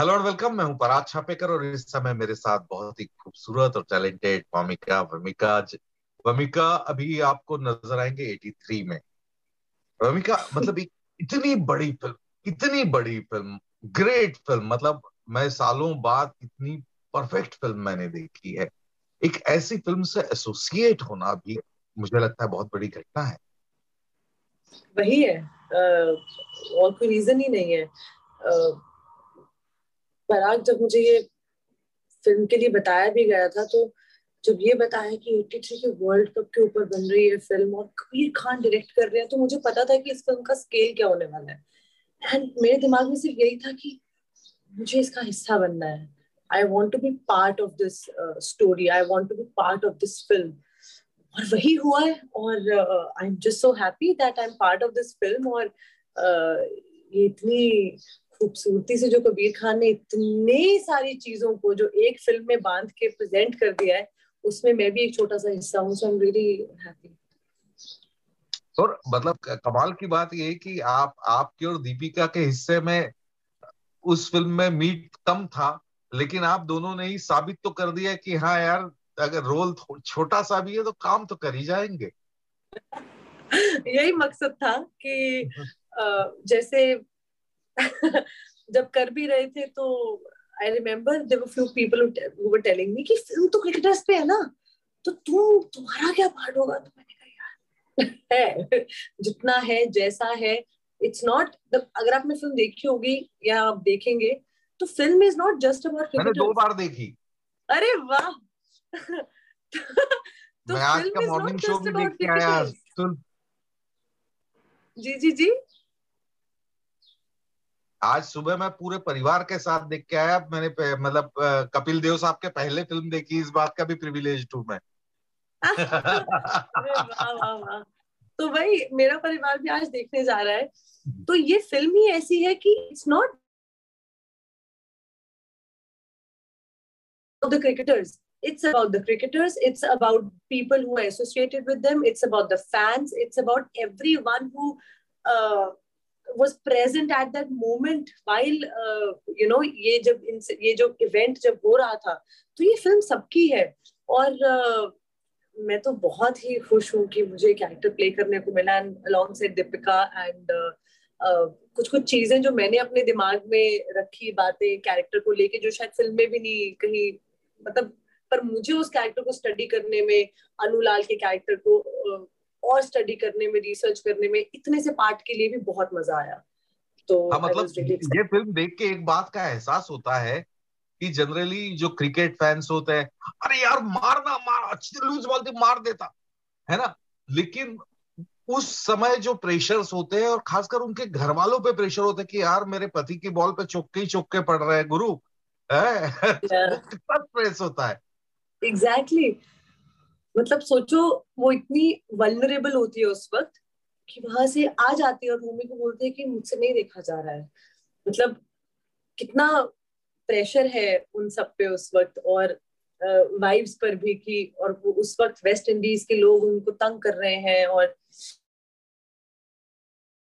Hello और welcome मैं हूँ पराग छापेकर और इस समय मेरे साथ बहुत ही खूबसूरत और टैलेंटेड वामिका वमिका वमिका अभी आपको नज़र आएँगे 83 में। वमिका मतलब इतनी बड़ी फ़िल्म इतनी बड़ी फ़िल्म ग्रेट फ़िल्म मतलब मैं सालों बाद इतनी परफेक्ट फ़िल्म मैंने देखी है। एक ऐसी फ़िल्म से एसोसिएट होना भी मुझे लगता है बहुत बड़ी घटना है। वही है और कोई रीजन ही नहीं है। पराग जब मुझे ये फ़िल्म के लिए बताया भी गया था तो जब ये बताया कि 83 के वर्ल्ड कप के ऊपर बन रही है फ़िल्म और कबीर खान डायरेक्ट कर रहे हैं तो मुझे पता था कि इस फ़िल्म का स्केल क्या होने वाला है। एंड मेरे दिमाग में सिर्फ़ यही था कि मुझे इसका हिस्सा बनना है। I want to be part of this story I want to be part of this film और वही हुआ है और I am just so happy that I am part of this film और uh, ये इतनी खूबसूरती से जो कबीर खान ने इतनी सारी चीज़ों को जो एक फ़िल्म में बाँध के प्रेजेंट कर दिया है उसमें मैं भी एक छोटा सा हिस्सा हूँ so I am really happy और मतलब कमाल की बात ये कि आप आपके और दीपिका के हिस्से में उस फ़िल्म में मीट कम था लेकिन आप दोनों ने ही साबित तो कर दिया कि हाँ यार अगर रोल छोटा सा भी है तो काम तो कर ही जाएँगे। यही मकसद था कि जैसे जब कर भी रहे थे तो I remember there few people who were telling me कि फ़िल्म तो क्रिकेटर्स पे है ना तो तुम तुम्हारा क्या पार्ट होगा? तो मैंने कहा यार है जितना है जैसा है इट्स नॉट अगर आपने फ़िल्म देखी होगी या आप देखेंगे तो film is not just about मैंने दो बार देखी। अरे वाह! तो मैं आज का मॉर्निंग शो भी देख के आया जी जी जी। आज सुबह मैं पूरे परिवार के साथ देख के आया। मैंने मतलब कपिल देव साहब के पहले फ़िल्म देखी इस बात का भी प्रिविलेज हूँ मैं। तो भाई मेरा परिवार भी आज देखने जा रहा है। हम्म। तो ये फ़िल्म ही ऐसी है कि it's not the cricketers it's about the cricketers it's about people who associated with them it's about the fans it's about everyone who was present at that moment while uh, you know ये जब ये जो event जब हो रहा था तो ये फ़िल्म सबकी है। और uh, मैं तो बहुत ही खुश हूँ कि मुझे कैरेक्टर प्ले करने को मिला अलॉन्ग से दीपिका एंड कुछ कुछ चीज़ें जो मैंने अपने दिमाग में रखी बातें कैरेक्टर को लेके जो शायद फ़िल्म में भी नहीं कहीं मतलब पर मुझे उस कैरेक्टर को स्टडी करने में अनुलाल के कैरेक्टर को uh, और स्टडी करने में रिसर्च करने में इतने से पार्ट के लिए भी बहुत मज़ा आया। तो हाँ, मतलब ये फ़िल्म देख के एक बात का एहसास होता है कि जनरली जो क्रिकेट फैंस होते हैं अरे यार मारना मार अच्छी लूज बॉल थी मार देता है ना? लेकिन उस समय जो प्रेशर्स होते हैं और खासकर उनके घर वालों पे प्रेशर होता है कि यार मेरे पति की बॉल पे चौके ही चौके पड़ रहे हैं गुरु है? कितना स्ट्रेस होता है। Exactly exactly. मतलब सोचो, वो इतनी वल्नरेबल होती है उस वक्त कि वहाँ से आ जाती है और मम्मी को बोलती है कि मुझसे नहीं देखा जा रहा है। मतलब कितना प्रेशर है उन सब पे उस वक्त और वाइब्स पर भी कि, और वो उस वक्त वेस्ट इंडीज के लोग उनको तंग कर रहे हैं और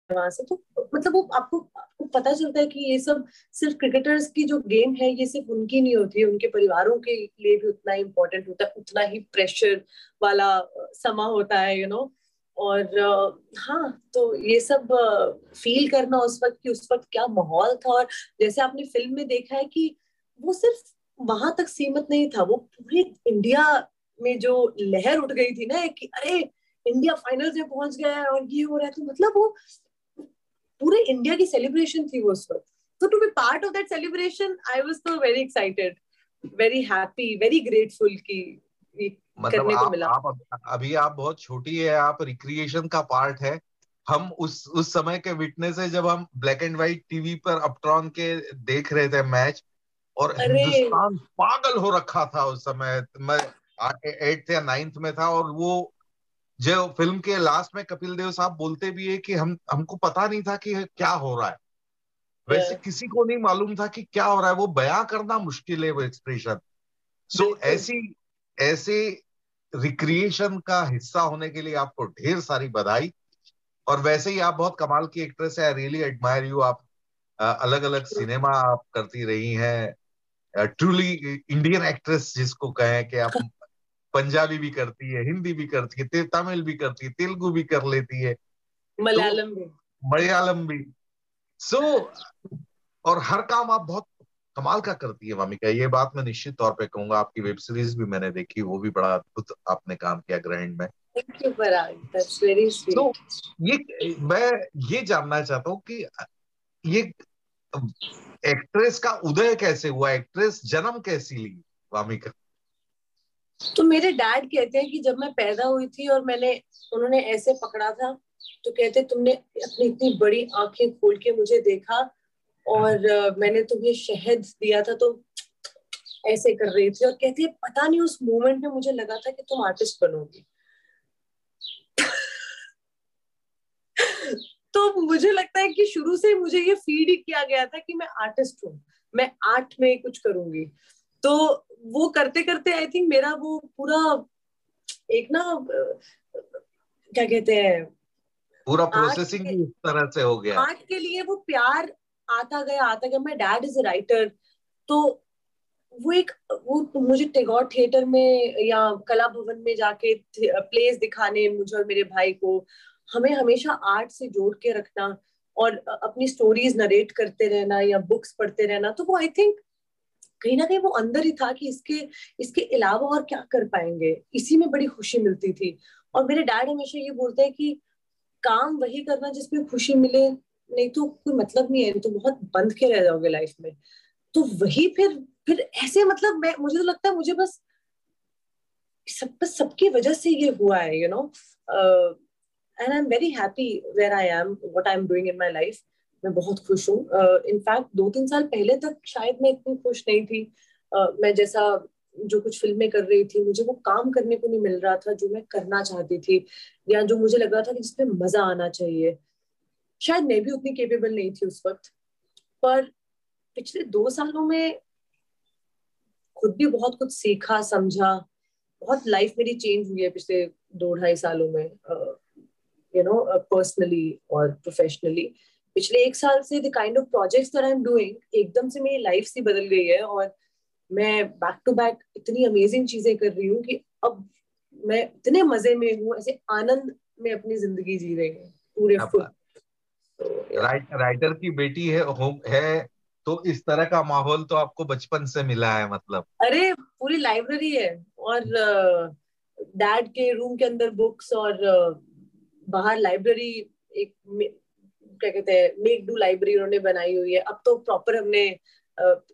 वहाँ से तो मतलब वो आपको आपको पता चलता है कि ये सब सिर्फ़ क्रिकेटर्स की जो गेम है, ये सिर्फ़ उनकी नहीं होती है उनके परिवारों के लिए भी उतना ही इम्पोर्टेंट होता है, उतना ही प्रेशर वाला समा होता है यू you नो know? और हाँ तो ये सब फील करना उस वक्त कि उस वक्त क्या माहौल था और जैसे आपने फ़िल्म में देखा है कि वो सिर्फ़ वहाँ तक सीमित नहीं था, वो पूरे इंडिया में जो लहर उठ गई थी ना कि अरे इंडिया फाइनल में पहुँच गया है और ये हो रहा है तो मतलब वो पूरे इंडिया की सेलिब्रेशन थी वो उस वक्त। तो to be part of that celebration I was तो very excited very happy very grateful की मतलब करने आप, को मिला। आप अभी आप बहुत छोटी है आप रिक्रिएशन का पार्ट है। हम उस उस समय के विटनेस है जब हम ब्लैक एंड व्हाइट टीवी पर अपट्रॉन के देख रहे थे मैच और हिंदुस्तान पागल हो रखा था उस समय। मैं एट्थ या नाइन्थ में था और वो जो फ़िल्म के लास्ट में कपिल देव साहब बोलते भी है कि हम हमको पता नहीं था कि क्या हो रहा है। वैसे किसी को नहीं मालूम था कि क्या हो रहा है। वो बयां करना मुश्किल है वो एक्सप्रेशन सो so, ऐसी ऐसे रिक्रिएशन का हिस्सा होने के लिए आपको ढेर सारी बधाई। और वैसे ही आप बहुत कमाल की एक्ट्रेस है। आई रियली एडमायर यू आप अलग अलग सिनेमा आप करती रही हैं। ट्रूली इंडियन एक्ट्रेस जिसको कहें कि आप पंजाबी भी करती है हिंदी भी करती है तमिल भी करती है तेलुगु भी कर लेती है। मलयालम तो, भी। मलयालम भी। सो so, और हर काम आप बहुत कमाल का करती है वामिका। ये बात मैं निश्चित तौर पे कहूँगा आपकी वेब सीरीज़ भी मैंने देखी वो भी बड़ा अद्भुत आपने काम किया ग्रैंड में। So, ये मैं ये जानना चाहता हूँ कि ये एक्ट्रेस का उदय कैसे हुआ? एक्ट्रेस जन्म कैसी ली वामिका? तो मेरे डैड कहते हैं कि जब मैं पैदा हुई थी और मैंने, उन्होंने ऐसे पकड़ा था तो कहते तुमने अपनी इतनी बड़ी आँखें खोल के मुझे देखा और मैंने तुम्हें शहद दिया था तो ऐसे कर रही थी। और कहती है, पता नहीं, उस मोमेंट में मुझे लगा था कि तुम आर्टिस्ट बनोगी। तो मुझे लगता है कि शुरू से मुझे ये फ़ीड ही किया गया था कि मैं आर्टिस्ट हूँ, मैं आर्ट में कुछ करूँगी। तो वो करते करते आई थिंक मेरा वो पूरा एक ना क्या कहते हैं? पूरा प्रोसेसिंग इस तरह से हो गया। आर्ट के लिए वो प्यार आता गया आता गया। मैं डैड इज़ अ राइटर तो वो एक वो मुझे टेगोर थिएटर में या कला भवन में जाके प्लेस दिखाने मुझे और मेरे भाई को हमें हमेशा आर्ट से जोड़ के रखना और अपनी स्टोरीज नरेट करते रहना या बुक्स पढ़ते रहना तो वो आई थिंक कहीं ना कहीं वो अंदर ही था कि इसके इसके अलावा और क्या कर पाएँगे। इसी में बड़ी खुशी मिलती थी। और मेरे डैड हमेशा ये बोलते हैं कि काम वही करना जिसमें खुशी मिले, नहीं तो कोई मतलब नहीं है तो बहुत बंद के रह जाओगे लाइफ में। तो वही फिर फिर ऐसे मतलब मैं, मुझे तो लगता है मुझे बस, सब, बस सबकी वजह से ये हुआ है you know and I am very happy where I am what I am doing in my life मैं बहुत खुश हूँ। इनफैक्ट uh, दो तीन साल पहले तक शायद मैं इतनी खुश नहीं थी। Uh, मैं जैसा जो कुछ फ़िल्में कर रही थी मुझे वो काम करने को नहीं मिल रहा था जो मैं करना चाहती थी या जो मुझे लग रहा था कि जिसपे मज़ा आना चाहिए। शायद मैं भी उतनी केपेबल नहीं थी उस वक्त पर पिछले दो सालों में खुद भी बहुत कुछ सीखा समझा। बहुत लाइफ मेरी चेंज हुई है पिछले दो ढाई सालों में यू नो पर्सनली और प्रोफेशनली पिछले एक साल से the kind of projects that I am doing एकदम से मेरी लाइफ सी बदल गई है और मैं बैक टू बैक इतनी अमेजिंग चीज़ें कर रही हूँ कि अब मैं इतने मज़े में हूँ ऐसे आनंद में अपनी ज़िंदगी जी रही हूँ पूरे फुल राइटर की बेटी है होम है तो इस तरह का माहौल तो आपको बचपन से मिला है मतलब। अरे पूरी लाइब्रेरी है और डैड के रूम के अंदर बुक्स और बाहर लाइब्रेरी एक क्या कहते हैं मेक डू लाइब्रेरी उन्होंने बनाई हुई है। अब तो प्रॉपर हमने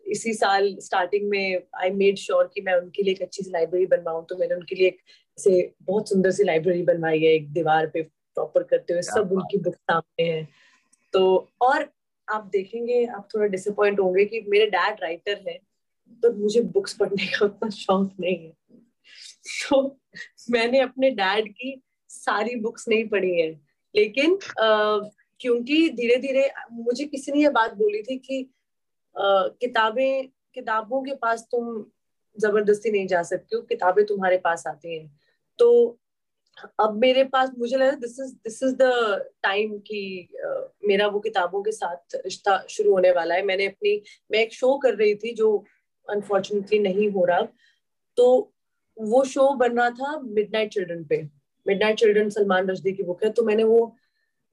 इसी साल स्टार्टिंग में आई मेड श्योर कि मैं उनके लिए एक अच्छी सी लाइब्रेरी बनवाऊं। तो मैंने उनके लिए एक से बहुत सुंदर सी लाइब्रेरी बनवाई है एक दीवार पे प्रॉपर करते हुए सब उनकी बुक सामने है। तो और आप देखेंगे आप थोड़ा डिसअपॉइंट होंगे कि मेरे डैड राइटर है तो मुझे बुक्स पढ़ने का उतना शौक नहीं है। तो मैंने अपने डैड की सारी बुक्स नहीं पढ़ी है। लेकिन क्योंकि धीरे धीरे मुझे किसी ने यह बात बोली थी कि किताबें, किताबों के पास तुम ज़बरदस्ती नहीं जा सकती हो, किताबें तुम्हारे पास आती हैं। तो अब मेरे पास, मुझे लगा this is this is the time कि मेरा वो किताबों के साथ रिश्ता शुरू होने वाला है। मैंने अपनी, मैं एक शो कर रही थी जो अनफॉर्चुनेटली नहीं हो रहा। तो वो शो बन रहा था मिडनाइट चिल्ड्रन पे। मिडनाइट चिल्ड्रन सलमान रजदी की बुक है। तो मैंने वो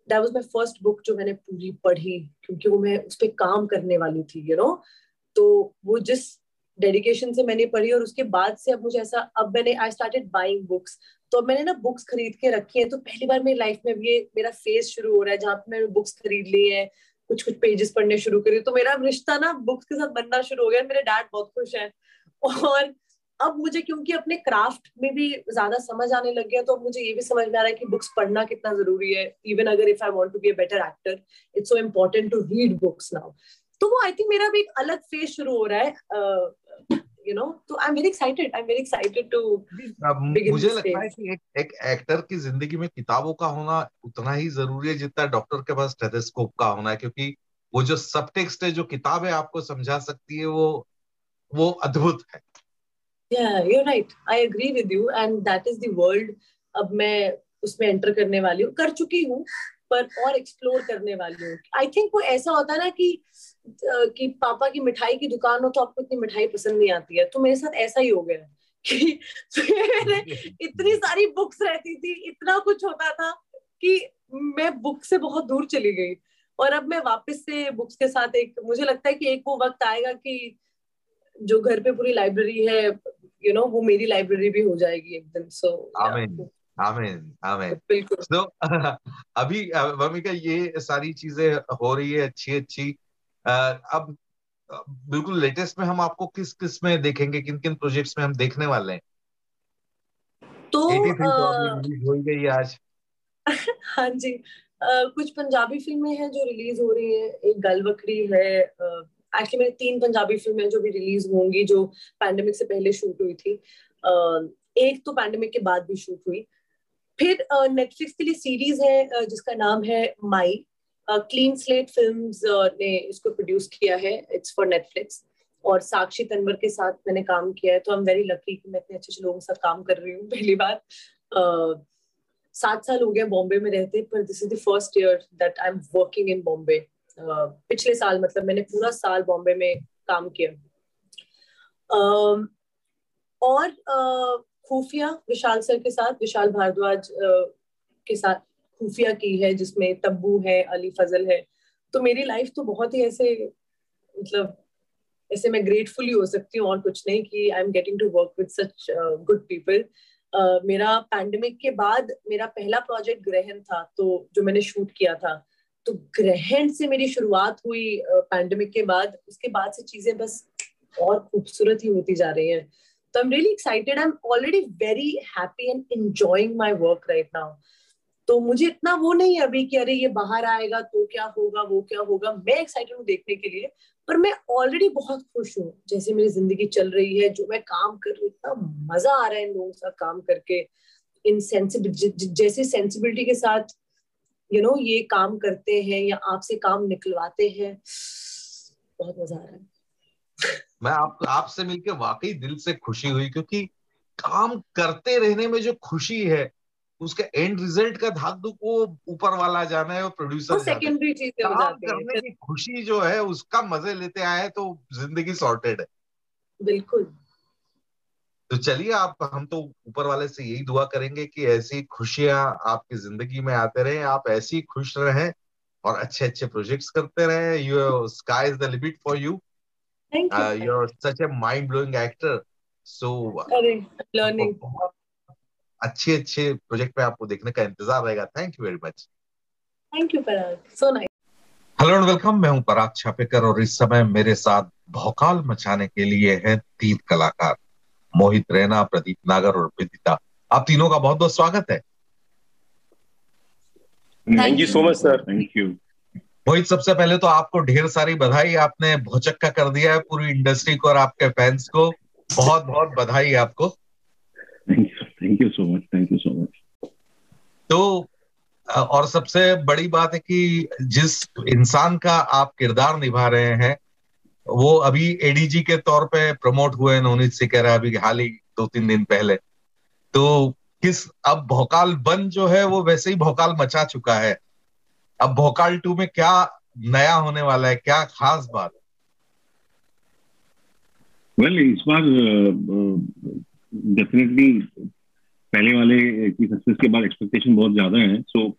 that was my first book जो मैंने पूरी पढ़ी, क्योंकि वो मैं उस पर काम करने वाली थी यू you नो know? तो वो जिस डेडिकेशन से मैंने पढ़ी और उसके बाद से अब मुझे ऐसा, अब मैंने आई स्टार्टेड बाइंग बुक्स तो अब मैंने ना बुक्स खरीद के रखी है। तो पहली बार मेरी लाइफ में ये मेरा फ़ेज़ शुरू हो रहा है, जहाँ पे मैंने बुक्स खरीद ली है कुछ कुछ पेजेस पढ़ने शुरू करी। तो मेरा रिश्ता ना बुक्स के साथ बनना शुरू हो गया, मेरे डैड बहुत खुश है। और अब मुझे क्योंकि अपने क्राफ्ट में भी ज़्यादा समझ आने लग गया तो अब मुझे ये भी समझ में आ रहा है कि बुक्स पढ़ना कितना ज़रूरी है। इवन अगर if I want to be a better actor it's so important to read books now तो वो आई थिंक मेरा भी एक अलग फ़ेज़ शुरू हो रहा है यू नो तो I am very excited I am very excited to मुझे लगता है कि एक एक एक्टर की ज़िंदगी में किताबों का होना उतना ही ज़रूरी है जितना डॉक्टर के पास टेलीस्कोप का होना है क्योंकि वो जो सब टेक्स्ट है जो किताबें आपको समझा सकती है वो वो अद्भुत है। Yeah, you're right. I agree with you, and that is the world. अब मैं उसमें एंटर करने वाली हूँ। कर चुकी हूँ, पर और एक्सप्लोर करने वाली हूँ। आई थिंक वो ऐसा होता ना कि कि पापा की मिठाई की दुकान हो तो आपको इतनी मिठाई पसंद नहीं आती है। तो मेरे साथ ऐसा ही हो गया कि इतनी सारी बुक्स रहती थी, इतना कुछ होता था कि मैं बुक से बहुत दूर चली गई। और अब मैं वापस से बुक्स के साथ एक, मुझे लगता है कि एक वो वक्त आएगा कि जो घर पे पूरी लाइब्रेरी है you नो know, वो मेरी लाइब्रेरी भी हो जाएगी एक दिन सो आमीन आमीन आमीन बिल्कुल। तो अभी भूमिका ये सारी चीज़ें हो रही है अच्छी अच्छी। अब बिल्कुल लेटेस्ट में हम आपको किस किसमें देखेंगे किन किन प्रोजेक्ट्स में हम देखने वाले हैं? तो, हो गई आज। हाँ जी। कुछ पंजाबी फ़िल्में हैं जो रिलीज़ हो रही हैं। एक गलवकड़ी है एक्चुअली uh, मेरी तीन पंजाबी फ़िल्में जो भी रिलीज़ होंगी जो पैंडेमिक से पहले शूट हुई थी uh, एक तो पैंडेमिक के बाद भी शूट हुई। फिर नेटफ्लिक्स के लिए सीरीज़ है जिसका नाम है माई क्लीन स्लेट फ़िल्म ने इसको प्रोड्यूस किया है। इट्स फॉर नेटफ्लिक्स और साक्षी तनवर के साथ मैंने काम किया है तो आई एम वेरी लकी कि मैं इतने अच्छे अच्छे लोगों के साथ काम कर रही हूँ पहली बार। सात साल हो गए बॉम्बे में रहते पर this is the first year that I am working in Bombay पिछले साल मतलब मैंने पूरा साल बॉम्बे में काम किया। uh, और uh, खुफिया विशाल सर के साथ विशाल भारद्वाज के साथ खुफिया की है जिसमें तब्बू है अली फजल है। तो मेरी लाइफ तो बहुत ही ऐसे मतलब ऐसे मैं ग्रेटफुल ही हो सकती हूँ और कुछ नहीं कि I am getting to work with such good people मेरा पैंडमिक के बाद मेरा पहला प्रोजेक्ट ग्रहण था तो जो मैंने शूट किया था। तो ग्रहण से मेरी शुरुआत हुई पैंडमिक के बाद। उसके बाद से चीज़ें बस और खूबसूरत ही होती जा रही हैं। So I'm really excited. I'm already very happy and enjoying my work right now. तो मुझे इतना वो नहीं है अभी कि अरे ये बाहर आएगा तो क्या होगा, वो क्या होगा। मैं एक्साइटेड हूँ देखने के लिए, पर मैं ऑलरेडी बहुत खुश हूँ। जैसे मेरी ज़िंदगी चल रही है, जो मैं काम कर रही हूँ, इतना मज़ा आ रहा है इन लोगों के साथ काम करके। इन सेंसिबिलिटी जैसे सेंसिबिलिटी के साथ यू you नो know, ये काम करते हैं या आपसे काम निकलवाते हैं। बहुत मज़ा आ रहा है। मैं आप आपसे मिलकर वाकई दिल से खुशी हुई क्योंकि काम करते रहने में जो खुशी है उसका एंड रिज़ल्ट का धाक दुख वो ऊपर वाला जाना है और प्रोड्यूसर सेकेंडरी चीज़ें हो जाती करने की खुशी जो है उसका मज़े लेते आए तो ज़िंदगी सॉर्टेड है। बिल्कुल। तो चलिए आप हम तो ऊपर वाले से यही दुआ करेंगे कि ऐसी खुशियाँ आपकी ज़िंदगी में आते रहे आप ऐसी खुश रहें और अच्छे अच्छे प्रोजेक्ट्स करते रहे। You sky is the limit for you. Uh, you're such a mind blowing actor. So learning. अच्छे अच्छे प्रोजेक्ट में आपको देखने का इंतज़ार रहेगा। Thank you very much thank you Parag so nice hello and welcome मैं हूँ पराग छापेकर और इस समय मेरे साथ भौकाल मचाने के लिए है तीन कलाकार। मोहित रैना प्रदीप नागर और विदिता आप तीनों का बहुत बहुत स्वागत है। Thank you so much sir thank you Mohit सबसे पहले तो आपको ढेर सारी बधाई। आपने भौचक्का कर दिया है पूरी इंडस्ट्री को और आपके फैंस को। बहुत बहुत बधाई है आपको thank you so much thank you so much तो और सबसे बड़ी बात है कि जिस इंसान का आप किरदार निभा रहे हैं वो अभी एडीजी के तौर पे प्रमोट हुए नवनीत सिकेरा अभी हाल ही दो तीन दिन पहले। तो किस अब भोकाल बन जो है वो वैसे ही भोकाल मचा चुका है। अब भोकाल टू में क्या नया होने वाला है क्या खास बात वेल well, इस बार डेफिनेटली uh, पहले वाले की सक्सेस के बाद एक्सपेक्टेशन बहुत ज़्यादा है। सो so,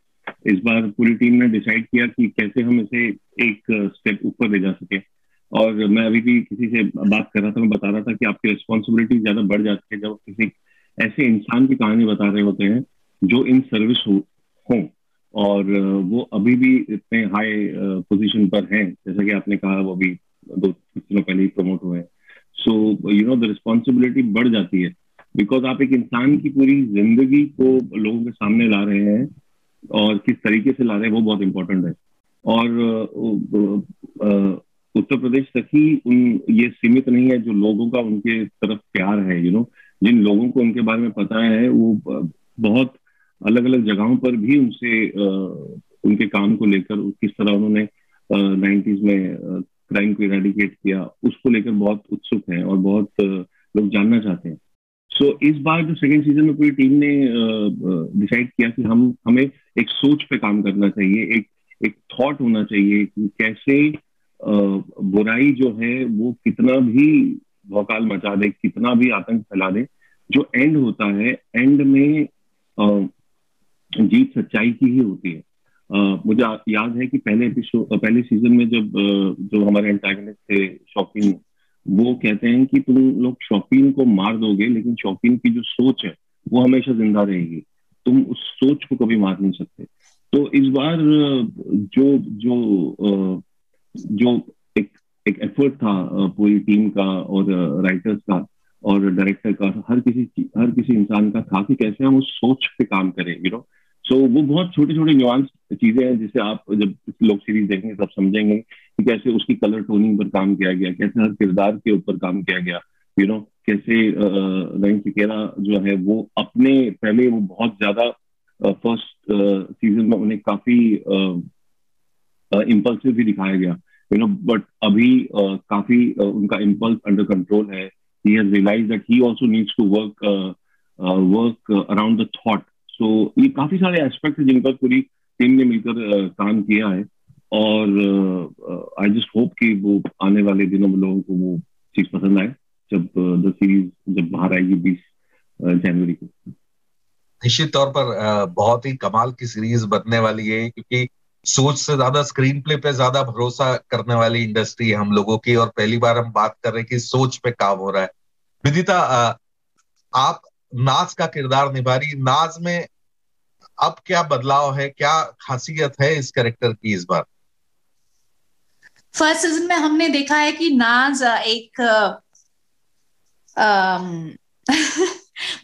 इस बार पूरी टीम ने डिसाइड किया कि कैसे हम इसे एक स्टेप ऊपर ले जा सके। और मैं अभी भी किसी से बात कर रहा था, मैं बता रहा था कि आपकी रिस्पॉन्सिबिलिटी ज़्यादा बढ़ जाती है जब किसी ऐसे इंसान की कहानी बता रहे होते हैं जो इन सर्विस हो, हों। और वो अभी भी इतने हाई पोजीशन पर हैं, जैसा कि आपने कहा वो अभी दो दिनों पहले ही प्रमोट हुए हैं। So you know the responsibility बढ़ जाती है बिकॉज़ आप एक इंसान की पूरी ज़िंदगी को लोगों के सामने ला रहे हैं और किस तरीके से ला रहे हैं वो बहुत इंपॉर्टेंट है। और उत्तर प्रदेश तक ही उन ये सीमित नहीं है जो लोगों का उनके तरफ़ प्यार है यू you नो know, जिन लोगों को उनके बारे में पता है वो बहुत अलग अलग जगहों पर भी उनसे उनके काम को लेकर किस तरह उन्होंने नाइन्टीज में क्राइम को इरेडिकेट किया उसको लेकर बहुत उत्सुक हैं और बहुत लोग जानना चाहते हैं। सो so, इस बार जो सेकेंड सीज़न में पूरी टीम ने डिसाइड किया कि हम हमें एक सोच पे काम करना चाहिए एक एक थॉट होना चाहिए कि कैसे बुराई जो है, वो कितना भी भौकाल मचा दे, कितना भी आतंक फैला दे, जो एंड होता है एंड में जीत सच्चाई की ही होती है। मुझे याद है कि पहले एपिसोड पहले सीज़न में जब जो हमारे एंटागनिस्ट थे शॉपिंग वो कहते हैं कि तुम लोग शौकीन को मार दोगे, लेकिन शौकीन की जो सोच है, वो हमेशा ज़िंदा रहेगी। तुम उस सोच को कभी मार नहीं सकते। तो इस बार जो जो जो एक एक एफर्ट था पूरी टीम का और राइटर्स का और डायरेक्टर का, हर किसी हर किसी इंसान का था कि कैसे हम उस सोच पे काम करें यू नो सो वो बहुत छोटी छोटी न्यूआंस चीज़ें हैं जिसे आप जब लोग सीरीज़ देखेंगे, तब समझेंगे कि कैसे उसकी कलर टोनिंग पर काम किया गया, कैसे हर किरदार के ऊपर काम किया गया यू नो कैसे रईम सिकेरा जो है, वो अपने, पहले वो बहुत ज़्यादा फ़र्स्ट सीज़न में उन्हें काफ़ी इम्पल्सिव भी दिखाया गया। यू नो बट अभी काफ़ी उनका इम्पल्स अंडर कंट्रोल है। He has realise that he also needs to work work around the thought so ये काफ़ी सारे एस्पेक्ट है जिन पर पूरी टीम ने मिलकर काम किया है। और आई जस्ट होप कि वो आने वाले दिनों में लोगों को वो चीज़ पसंद आए, जब द सीरीज़ जब बाहर आएगी बीस जनवरी को। निश्चित तौर पर बहुत ही कमाल की सीरीज़ बनने वाली है, क्योंकि सोच से ज़्यादा स्क्रीन प्ले पे ज़्यादा भरोसा करने वाली इंडस्ट्री है हम लोगों की और पहली बार हम बात कर रहे हैं कि सोच पे काम हो रहा है। विदिता आप नाज का किरदार निभा रही, नाज में अब क्या बदलाव है, क्या खासियत है इस कैरेक्टर की इस बार? फ़र्स्ट सीज़न में हमने देखा है कि नाज एक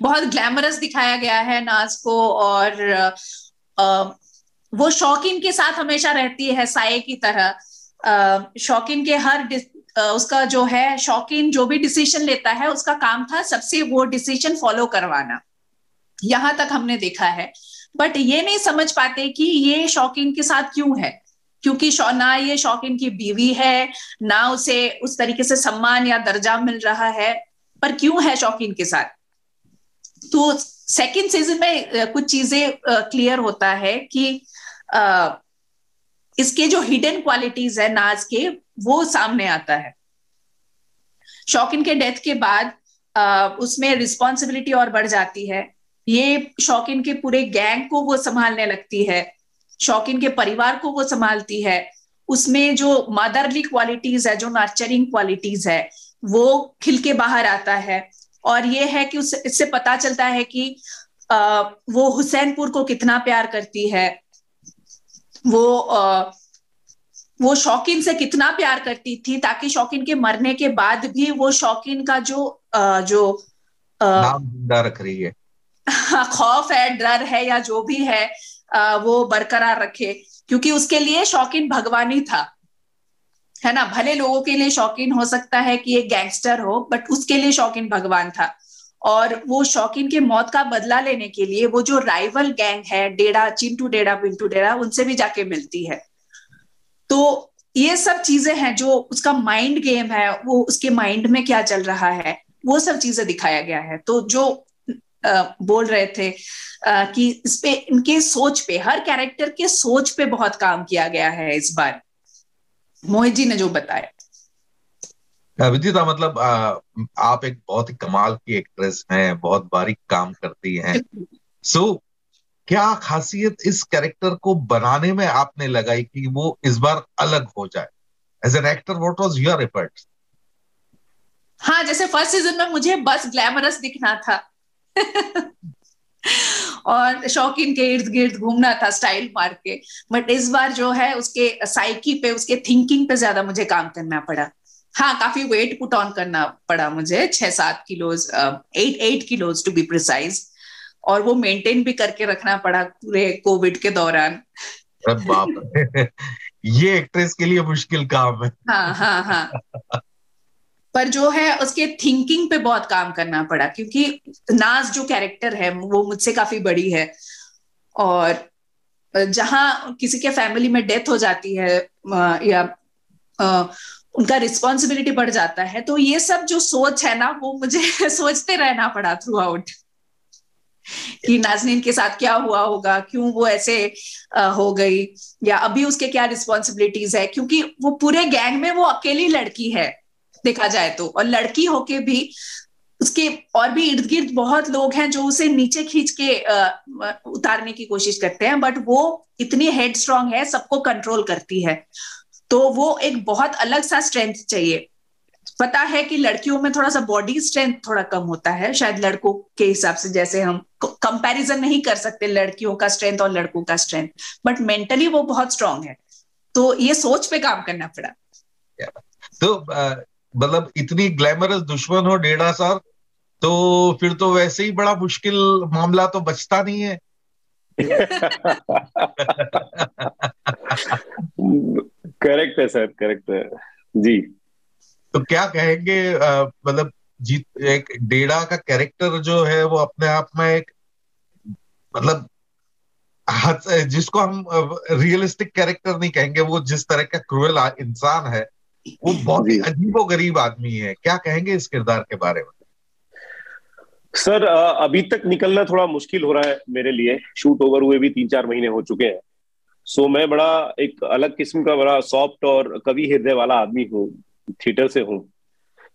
बहुत ग्लैमरस दिखाया गया है नाज को और वो शौकीन के साथ हमेशा रहती है साय की तरह। शौकीन के हर उसका जो है, शौकीन जो भी डिसीज़न लेता है, उसका काम था सबसे वो डिसीज़न फॉलो करवाना। यहाँ तक हमने देखा है। बट ये नहीं समझ पाते कि ये शौकीन के साथ क्यों है? क्योंकि ना ये शौकीन की बीवी है, ना उसे उस तरीके से सम्मान या दर्जा मिल रहा है, पर क्यों है शौकीन के साथ? तो सेकंड सीज़न में कुछ चीज़ें क्लियर होता है कि इसके जो हिडन क्वालिटीज है नाज के वो सामने आता है। शौकीन के डेथ के बाद उसमें रिस्पॉन्सिबिलिटी और बढ़ जाती है। ये शौकीन के पूरे गैंग को वो संभालने लगती है। शौकीन के परिवार को वो संभालती है। उसमें जो मदरली क्वालिटीज है जो नर्चरिंग क्वालिटीज है वो खिल के बाहर आता है। और ये है कि उस इससे पता चलता है कि आ, वो हुसैनपुर को कितना प्यार करती है। वो आ, वो शौकीन से कितना प्यार करती थी ताकि शौकीन के मरने के बाद भी वो शौकीन का जो आ, जो नाम रख रही है। खौफ है डर है या जो भी है आ, वो बरकरार रखे क्योंकि उसके लिए शौकीन भगवान ही था। है ना? भले लोगों के लिए शौकीन हो सकता है कि एक गैंगस्टर हो बट उसके लिए शौकीन भगवान था। और वो शौकीन के मौत का बदला लेने के लिए वो जो राइवल गैंग है डेड़ा चिंटू डेड़ा पिंटू डेड़ा उनसे भी जाके मिलती है। तो ये सब चीज़ें हैं जो उसका माइंड गेम है वो उसके माइंड में क्या चल रहा है वो सब चीज़ें दिखाया गया है। तो जो आ, बोल रहे थे आ, कि इस पे इनके सोच पे हर कैरेक्टर के सोच पे बहुत काम किया गया है इस बार। मोहित जी ने जो बताया। विदिता मतलब आ, आप एक बहुत ही कमाल की एक्ट्रेस हैं बहुत बारीक काम करती हैं। सो so, क्या खासियत इस कैरेक्टर को बनाने में आपने लगाई कि वो इस बार अलग हो जाए? As an actor what was your effort हाँ जैसे फ़र्स्ट सीज़न में मुझे बस ग्लैमरस दिखना था। और शौकीन के इर्द गिर्द घूमना था स्टाइल मार के। बट इस बार जो है उसके साइकी पे उसके थिंकिंग पे ज़्यादा मुझे काम करना पड़ा। हाँ काफ़ी वेट पुट ऑन करना पड़ा मुझे छह सात kilos eight eight kilos to be precise और वो मेंटेन भी करके रखना पड़ा पूरे कोविड के दौरान। बाप ये एक्ट्रेस के लिए मुश्किल काम है। हाँ हाँ हाँ। पर जो है उसके थिंकिंग पे बहुत काम करना पड़ा क्योंकि नाज जो कैरेक्टर है वो मुझसे काफ़ी बड़ी है। और जहाँ किसी के फैमिली में डेथ हो जाती है या उनका रिस्पॉन्सिबिलिटी बढ़ जाता है। तो ये सब जो सोच है ना, वो मुझे सोचते रहना पड़ा थ्रू आउट कि नाजनीन के साथ क्या हुआ होगा, क्यों वो ऐसे हो गई या अभी उसके क्या रिस्पॉन्सिबिलिटीज है? क्योंकि वो पूरे गैंग में वो अकेली लड़की है, देखा जाए तो। और लड़की होके भी उसके और भी इर्द गिर्द बहुत लोग हैं जो उसे नीचे खींच के उतारने की कोशिश करते हैं बट वो इतनी हेड स्ट्रांग है, सबको कंट्रोल करती है। तो वो एक बहुत अलग सा स्ट्रेंथ चाहिए। पता है कि लड़कियों में थोड़ा सा बॉडी स्ट्रेंथ थोड़ा कम होता है शायद लड़कों के हिसाब से जैसे हम कंपैरिजन नहीं कर सकते लड़कियों का स्ट्रेंथ और लड़कों का स्ट्रेंथ बट मेंटली वो बहुत स्ट्रांग है। तो ये सोच पे काम करना पड़ा। तो मतलब इतनी ग्लैमरस दुश्मन हो डेढ़ा साल तो फिर तो वैसे ही बड़ा मुश्किल मामला तो बचता नहीं है। करेक्ट है सर करेक्ट है. जी. तो क्या कहेंगे मतलब जीत एक डेढ़ा का कैरेक्टर जो है वो अपने आप में एक मतलब जिसको हम रियलिस्टिक कैरेक्टर नहीं कहेंगे वो जिस तरह का क्रूएल इंसान है वो बहुत ही अजीबो गरीब आदमी है. क्या कहेंगे इस किरदार के बारे में? सर अभी तक निकलना थोड़ा मुश्किल हो रहा है मेरे लिए. शूट ओवर हुए भी तीन चार महीने हो चुके हैं. सो मैं बड़ा एक अलग किस्म का बड़ा सॉफ्ट और कवि हृदय वाला आदमी हूँ थिएटर से हूँ।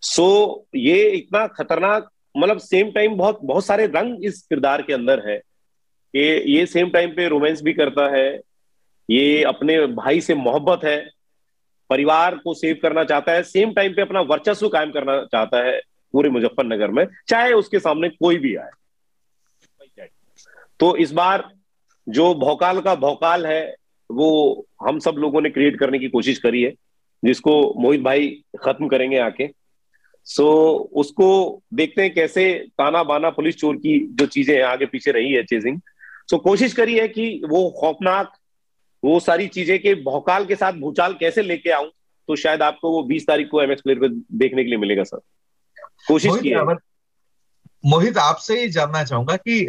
सो ये इतना खतरनाक मतलब सेम टाइम बहुत बहुत सारे रंग इस किरदार के अंदर है। कि ये सेम टाइम पे रोमांस भी करता है। ये अपने भाई से मोहब्बत है। परिवार को सेव करना चाहता है। सेम टाइम पे अपना वर्चस्व कायम करना चाहता है पूरे मुजफ्फरनगर में, चाहे उसके सामने कोई भी आए। तो इस बार जो भौकाल का भौकाल है वो हम सब लोगों ने क्रिएट करने की कोशिश करी है जिसको मोहित भाई खत्म करेंगे आके। सो उसको देखते हैं कैसे ताना बाना पुलिस चोर की जो चीज़ें हैं आगे पीछे रही है चेजिंग सो कोशिश करी है कि वो खौफनाक वो सारी चीज़ें के भौकाल के साथ भूचाल कैसे लेके आऊँ तो शायद आपको वो बीस तारीख को एमएक्स प्लेयर पे देखने के लिए मिलेगा सर। कोशिश की है। मोहित आपसे ही जानना चाहूँगा कि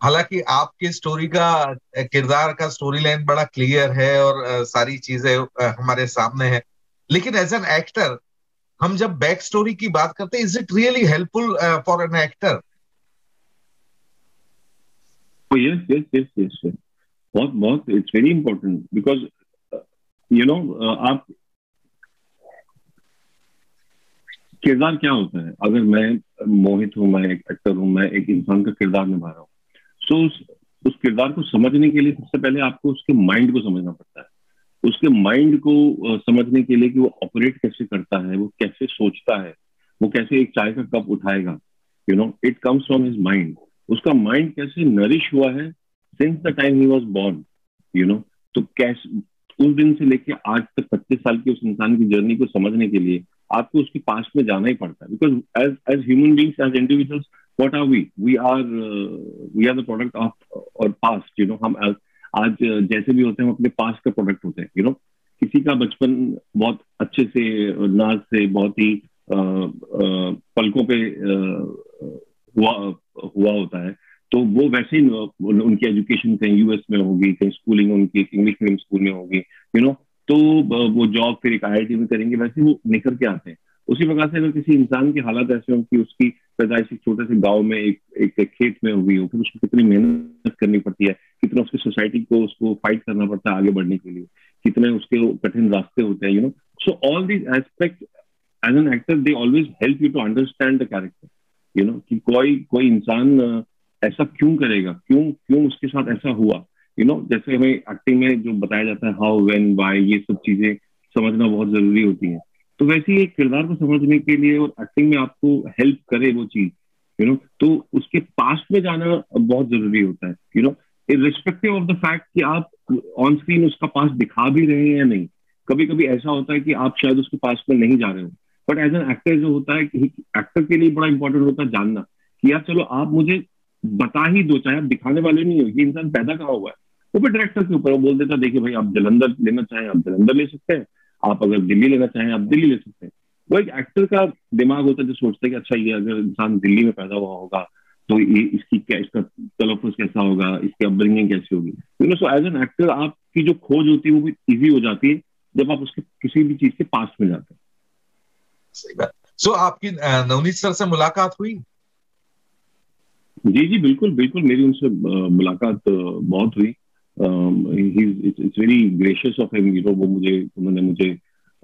हालाँकि आपकी स्टोरी का किरदार का स्टोरी लाइन बड़ा क्लियर है और सारी चीज़ें हमारे सामने है। लेकिन एज एन एक्टर हम जब बैक स्टोरी की बात करते हैं is it really helpful for an actor बहुत बहुत it's very important because you know आप, किरदार क्या होता है? अगर मैं मोहित हूँ, मैं एक एक्टर हूँ, मैं एक इंसान का किरदार निभा रहा हूँ। सो so, उस, उस किरदार को समझने के लिए सबसे पहले आपको उसके माइंड को समझना पड़ता है। उसके माइंड को समझने के लिए कि वो ऑपरेट कैसे करता है वो कैसे सोचता है वो कैसे एक चाय का कप उठाएगा। You know it comes from his mind उसका माइंड कैसे नरिश हुआ है since the time he was born you know तो कैसे उस दिन से लेके आज तक पच्चीस साल की उस इंसान की जर्नी को समझने के लिए आपको उसके पास में जाना ही पड़ता है। Because as as human beings as individuals what are we we are we are the product of our past you know हम आज जैसे भी होते हैं, हम अपने पास्ट का प्रोडक्ट होते हैं यू नो किसी का बचपन बहुत अच्छे से, नाज से, बहुत ही पलकों पे हुआ हुआ होता है तो वो वैसे ही उनकी एजुकेशन कहीं यूएस में होगी, कहीं स्कूलिंग उनकी इंग्लिश मीडियम स्कूल में होगी यू नो तो वो जॉब फिर एक IIT में करेंगे, वैसे वो निकल के आते हैं। उसी प्रकार से अगर किसी इंसान की हालत ऐसे हो कि उसकी पैदाइश एक छोटे से गाँव में एक एक खेत में हुई हो, फिर उसको कितनी मेहनत करनी पड़ती है, कितना उसकी सोसाइटी को उसको फाइट करना पड़ता है आगे बढ़ने के लिए, कितने उसके कठिन रास्ते होते हैं you know so all these aspect as an actor they always help you to understand the character you know कि कोई कोई इंसान ऐसा क्यों करेगा? क्यों क्यों उसके साथ ऐसा हुआ? यू नो जैसे हमें एक्टिंग में जो बताया जाता है हाउ वेन वाई ये सब चीज़ें समझना बहुत ज़रूरी होती है। तो वैसे ही एक किरदार को समझने के लिए और एक्टिंग में आपको हेल्प करे वो चीज़ यू नो तो उसके पास में जाना बहुत ज़रूरी होता है you know respective of the fact कि आप ऑन स्क्रीन उसका पास दिखा भी रहे हैं या नहीं। कभी कभी ऐसा होता है कि आप शायद उसके पास में नहीं जा रहे हो। बट एज एन एक्टर जो होता है एक्टर के लिए बड़ा इंपॉर्टेंट होता है जानना कि यार चलो आप मुझे बता ही दो, चाहे आप दिखाने वाले नहीं हो, ये इंसान पैदा कहाँ हुआ है? वो भी डायरेक्टर के ऊपर, वो बोल देता, देखिए भाई, आप जलंधर लेना चाहें, आप जलंधर ले सकते हैं। आप अगर दिल्ली लेना चाहें आप दिल्ली ले सकते हैं। वो एक एक्टर का दिमाग होता है जो सोचता है कि अच्छा ये अगर इंसान दिल्ली में पैदा हुआ होगा तो ये इसकी क्या इसका तलफुज कैसा होगा इसकी अपब्रिंगिंग कैसी होगी? You know so as an actor आपकी जो खोज होती है वो भी ईजी हो जाती है जब आप उसके किसी भी चीज़ के पास में जाते हैं। सही बात। सो आपकी नवनीत सर से मुलाकात हुई? जी जी बिल्कुल बिल्कुल मेरी उनसे मुलाकात बहुत हुई। It's very gracious of him you know वो मुझे उन्होंने मुझे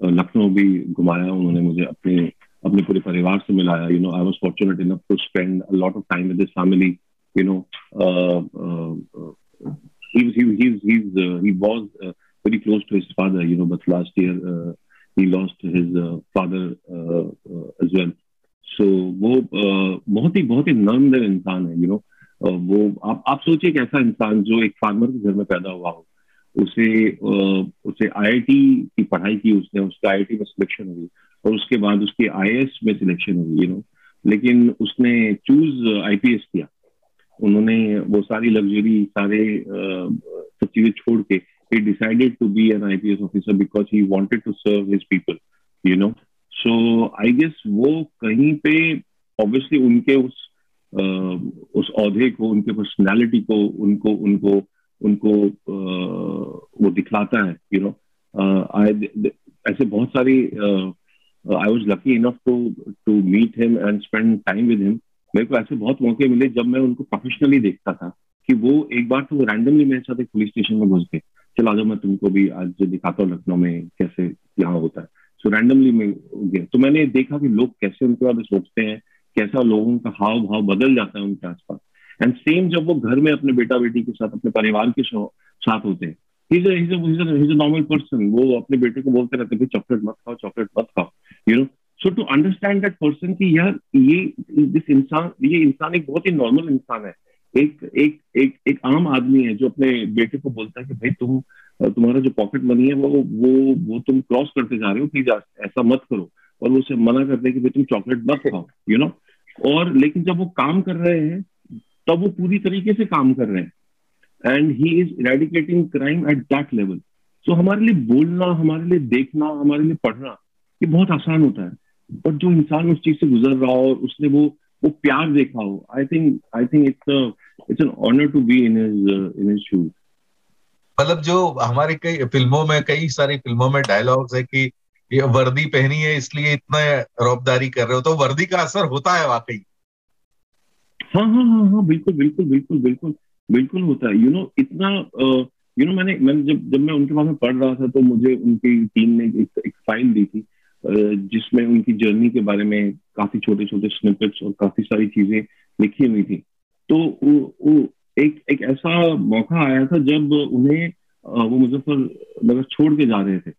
लखनऊ भी घुमाया उन्होंने मुझे अपने अपने पूरे परिवार से मिलाया you know I was fortunate enough to spend a lot of time with his family you know he was he, he's he's uh, he was uh, very close to his father you know but last year uh, he lost his uh, father uh, uh, as well so वो uh, बहुत ही बहुत ही नर्म दिल इंसान है you you know know? वो आप आप सोचिए एक ऐसा इंसान जो एक फार्मर के घर में पैदा हुआ हो। उसे उसे आईआईटी की पढ़ाई की उसने उसका आईआईटी में सिलेक्शन हुई और उसके बाद उसकी आईएएस में सिलेक्शन हुई यू नो लेकिन उसने चूज़ आईपीएस किया। उन्होंने वो सारी लग्जरी सारे सब चीज़ें छोड़ के he decided to be an IPS officer because he wanted to serve his people, you know. So I guess वो कहीं पे obviously उनके उस उस औहदे को उनके पर्सनैलिटी को उनको उनको उनको वो दिखलाता है यू नो आई ऐसे बहुत सारी I was lucky enough to to meet him and spend time with him मेरे को ऐसे बहुत मौके मिले जब मैं उनको प्रोफेशनली देखता था कि वो एक बार तो रैंडमली मेरे साथ एक पुलिस स्टेशन में घुस गए। चलो आज मैं तुमको भी आज दिखाता हूँ लखनऊ में कैसे यहाँ होता है। सो so, रैंडमली में गए तो मैंने देखा कि लोग कैसे उनके बारे में सोचते हैं। कैसा लोगों का हाव भाव बदल जाता है उनके आसपास। एंड सेम जब वो घर में अपने बेटा बेटी के साथ, अपने परिवार के साथ होते हैं। नॉर्मल पर्सन वो अपने बेटे को बोलते रहते हैं चॉकलेट मत खाओ चॉकलेट मत खाओ। You know so to understand that person की यार ये दिस इंसान, ये इंसान एक बहुत ही नॉर्मल इंसान है। एक एक एक एक आम आदमी है जो अपने बेटे को बोलता है कि, भाई, तुम, तुम्हारा जो पॉकेट मनी है, वो वो वो तुम क्रॉस करते जा रहे हो प्लीज़ ऐसा मत करो। और वो उसे मना करते हैं कि, भाई, तुम चॉकलेट मत खाओ। यू नो और लेकिन जब वो काम कर रहे हैं, तब वो पूरी तरीके से काम कर रहे हैं। And he is eradicating crime at that level so हमारे लिए बोलना, हमारे लिए देखना, हमारे लिए पढ़ना, ये बहुत आसान होता है। बट जो इंसान उस चीज़ से गुजर रहा हो और उसने वो वो प्यार देखा हो I think I think it's it's an honour to be in in his shoes मतलब जो हमारी कई फ़िल्मों में, कई सारी फ़िल्मों में डायलॉग्स है कि ये वर्दी पहनी है इसलिए इतना रौबदारी कर रहे हो। तो वर्दी का असर होता है वाकई। हाँ हाँ हाँ हाँ बिल्कुल बिल्कुल बिल्कुल बिल्कुल बिल्कुल होता है। यू नो इतना यू नो मैंने मैंने जब जब मैं उनके पास में पढ़ रहा था तो मुझे उनकी टीम ने एक, एक फ़ाइल दी थी जिसमें उनकी जर्नी के बारे में काफ़ी छोटे छोटे स्निपेट्स और काफ़ी सारी चीज़ें लिखी हुई थी। तो वो, वो एक एक ऐसा मौका आया था जब उन्हें वो मुजफ्फरनगर छोड़ के जा रहे थे।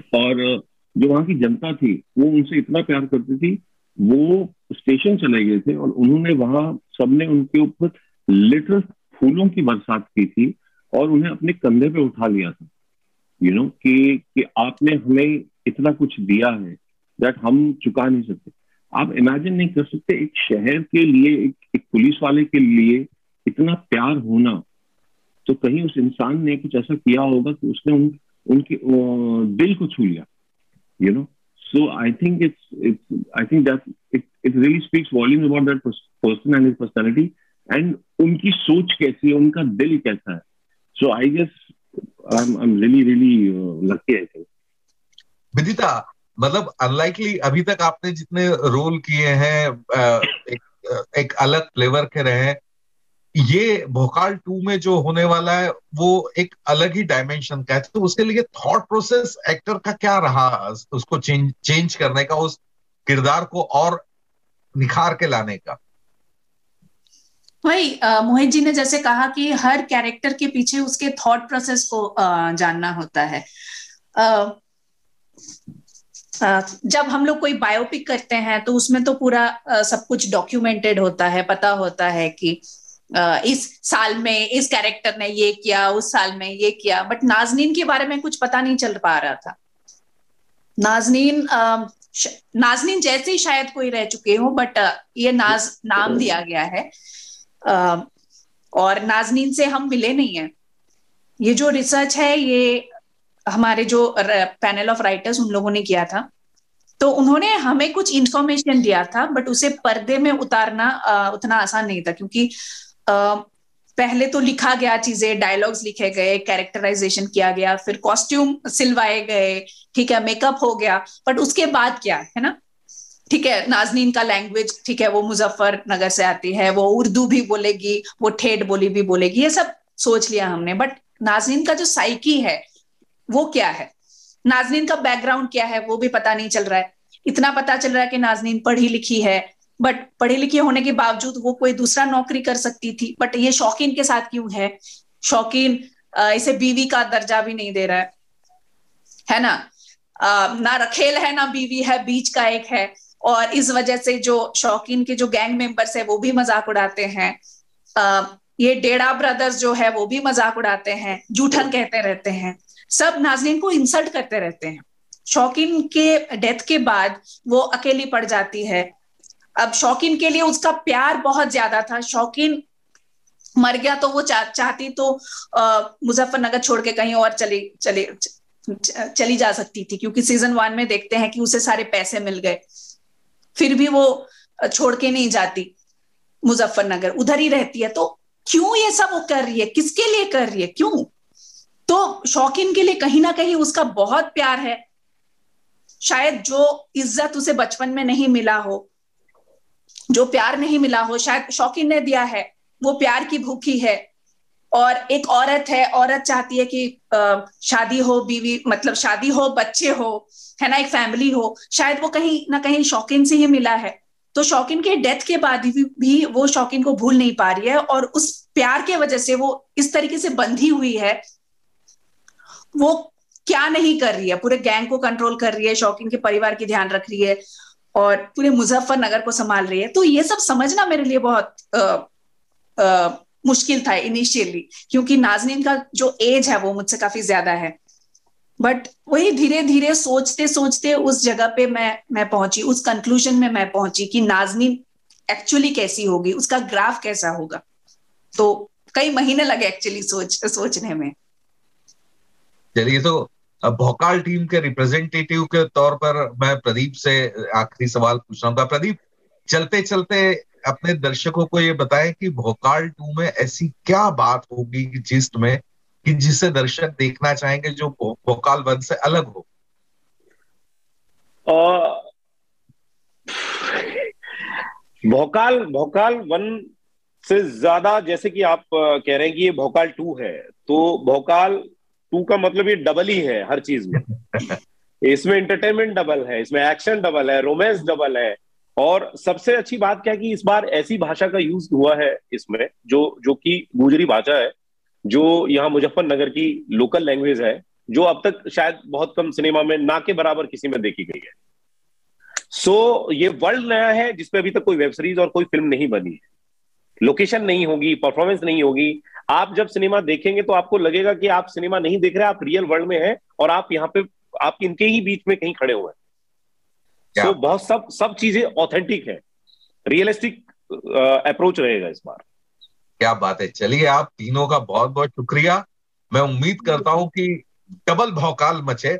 और जो वहाँ की जनता थी वो उनसे इतना प्यार करती थी वो स्टेशन चले गए थे और उन्होंने वहाँ सबने उनके ऊपर लिटर फूलों की बरसात की थी और उन्हें अपने कंधे पे उठा लिया था। यू you नो know, कि कि आपने हमें इतना कुछ दिया है दैट हम चुका नहीं सकते। आप इमेजिन नहीं कर सकते एक शहर के लिए एक, एक पुलिस वाले के लिए इतना प्यार होना तो कहीं उस इंसान ने कुछ ऐसा किया होगा कि उसने उन, उनके दिल को छू लिया you know so I think it's it's I think that it it really speaks volume about that person and his personality and उनकी सोच कैसी है उनका दिल कैसा है। So I guess I am really really lucky I think Vidita मतलब unlikely अभी तक आपने जितने रोल किए हैं एक, एक अलग फ्लेवर के रहे ये भोकाल टू में जो होने वाला है वो एक अलग ही डायमेंशन का है। तो उसके लिए थॉट प्रोसेस एक्टर का क्या रहा? उसको चेंज चेंज करने का उस किरदार को और निखार के लाने का। वही मोहित जी ने जैसे कहा कि हर कैरेक्टर के पीछे उसके थॉट प्रोसेस को आ, जानना होता है। आ, जब हम लोग कोई बायोपिक करते हैं तो उसमें तो पूरा सब कुछ डॉक्यूमेंटेड होता है पता होता है कि इस साल में, इस कैरेक्टर ने ये किया, उस साल में ये किया बट नाजनीन के बारे में कुछ पता नहीं चल पा रहा था। नाजनीन नाजनीन जैसे ही शायद कोई रह चुके हो बट ये नाज, नाम दिया गया है। और नाजनीन से हम मिले नहीं है। ये जो रिसर्च है, ये हमारे जो पैनल ऑफ़ राइटर्स उन लोगों ने किया था। तो उन्होंने हमें कुछ इंफॉर्मेशन दिया था बट उसे पर्दे में उतारना उतना आसान नहीं था, क्योंकि पहले तो लिखा गया चीज़ें डायलॉग्स लिखे गए कैरेक्टराइजेशन किया गया, फिर कॉस्ट्यूम सिलवाए गए, ठीक है मेकअप हो गया बट उसके बाद क्या है ना? ठीक है, नाजनीन का लैंग्वेज ठीक है, वो मुजफ्फरनगर से आती है, वो उर्दू भी बोलेगी, वो ठेठ बोली भी बोलेगी, ये सब सोच लिया हमने बट नाजनीन का जो साइकी है, वो क्या है? नाजनीन का बैकग्राउंड क्या है, वो भी पता नहीं चल रहा है। इतना पता चल रहा है कि नाजनीन पढ़ी लिखी है बट पढ़ी लिखे होने के बावजूद वो कोई दूसरा नौकरी कर सकती थी। बट ये शौकीन के साथ क्यों है? शौकीन इसे बीवी का दर्जा भी नहीं दे रहा है। है ना? ना रखेल है, ना बीवी है, बीच का एक है। और इस वजह से जो शौकीन के जो गैंग मेंबर्स है, वो भी मज़ाक उड़ाते हैं। ये डेढ़ा ब्रदर्स जो है, वो भी मज़ाक उड़ाते हैं, जूठन कहते रहते हैं। सब नाजरीन को इंसल्ट करते रहते हैं। शौकीन के डेथ के बाद वो अकेली पड़ जाती है। अब शौकीन के लिए उसका प्यार बहुत ज़्यादा था। शौकीन मर गया तो वो चा, चाहती तो मुजफ्फरनगर छोड़ के कहीं और चली चली चली जा सकती थी क्योंकि सीज़न वन में देखते हैं कि उसे सारे पैसे मिल गए। फिर भी वो छोड़ के नहीं जाती मुजफ्फरनगर। उधर ही रहती है। तो क्यों ये सब वो कर रही है? किसके लिए कर रही है? क्यों? तो शौकीन के लिए कहीं ना कहीं उसका बहुत प्यार है। शायद जो इज़्ज़त उसे बचपन में नहीं मिला हो जो प्यार नहीं मिला हो शायद शौकीन ने दिया है वो प्यार की भूखी है। और एक औरत है औरत चाहती है कि शादी हो बीवी मतलब शादी हो बच्चे हो है ना एक फैमिली हो शायद वो कहीं ना कहीं शौकीन से ही मिला है। तो शौकीन के डेथ के बाद भी, भी वो शौकीन को भूल नहीं पा रही है और उस प्यार के वजह से वो इस तरीके से बंधी हुई है। वो क्या नहीं कर रही है? पूरे गैंग को कंट्रोल कर रही है शौकीन के परिवार की ध्यान रख रही है। और पूरे मुजफ्फरनगर को संभाल रही है। तो ये सब समझना मेरे लिए बहुत आ, आ, मुश्किल था इनिशियली क्योंकि नाजनीन का जो एज है वो मुझसे काफ़ी ज़्यादा है। बट वही धीरे धीरे सोचते सोचते उस जगह पे मैं मैं पहुँची उस कंक्लूजन में मैं पहुँची कि नाजनीन एक्चुअली कैसी होगी उसका ग्राफ कैसा होगा। तो कई महीने लगे एक्चुअली सोच सोचने में। चलिए तो भोकाल टीम के रिप्रेजेंटेटिव के तौर पर मैं प्रदीप से आखिरी सवाल पूछ रहा हूँ। प्रदीप चलते चलते अपने दर्शकों को ये बताएँ कि भोकाल टू में ऐसी क्या बात होगी जिस्ट में कि जिसे दर्शक देखना चाहेंगे जो भोकाल वन से अलग हो? भोकाल भोकाल वन से ज़्यादा जैसे कि आप कह रहे हैं कि ये भोकाल टू है तो भोकाल टू का मतलब ये डबल ही है हर चीज़ में। इसमें इंटरटेनमेंट डबल है इसमें एक्शन डबल है रोमांस डबल है। और सबसे अच्छी बात क्या है कि इस बार ऐसी भाषा का यूज़ हुआ है इसमें जो जो कि गुजरी भाषा है जो यहाँ मुजफ्फरनगर की लोकल लैंग्वेज है जो अब तक शायद बहुत कम सिनेमा में ना के बराबर किसी में देखी गई है। सो so, ये वर्ल्ड नया है जिसपे अभी तक कोई वेब सीरीज़ और कोई फ़िल्म नहीं बनी है। लोकेशन नहीं होगी परफॉर्मेंस नहीं होगी। आप जब सिनेमा देखेंगे तो आपको लगेगा कि आप सिनेमा नहीं देख रहे आप रियल वर्ल्ड में हैं और आप यहाँ पे आप इनके ही बीच में कहीं खड़े हुए हैं। तो बहुत सब सब चीज़ें ऑथेंटिक है। रियलिस्टिक अप्रोच रहेगा इस बार। क्या बात है। चलिए आप तीनों का बहुत बहुत शुक्रिया। मैं उम्मीद करता हूँ कि डबल भौकाल मचे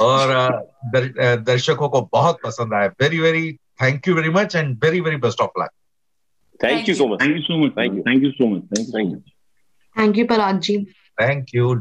और दर, दर्शकों को बहुत पसंद आए। Very very thank you very much and very very best of luck Thank, you so much. Thank you so much. Thank you. Thank you so much. Thank you. Thank you, Parag ji. Thank you.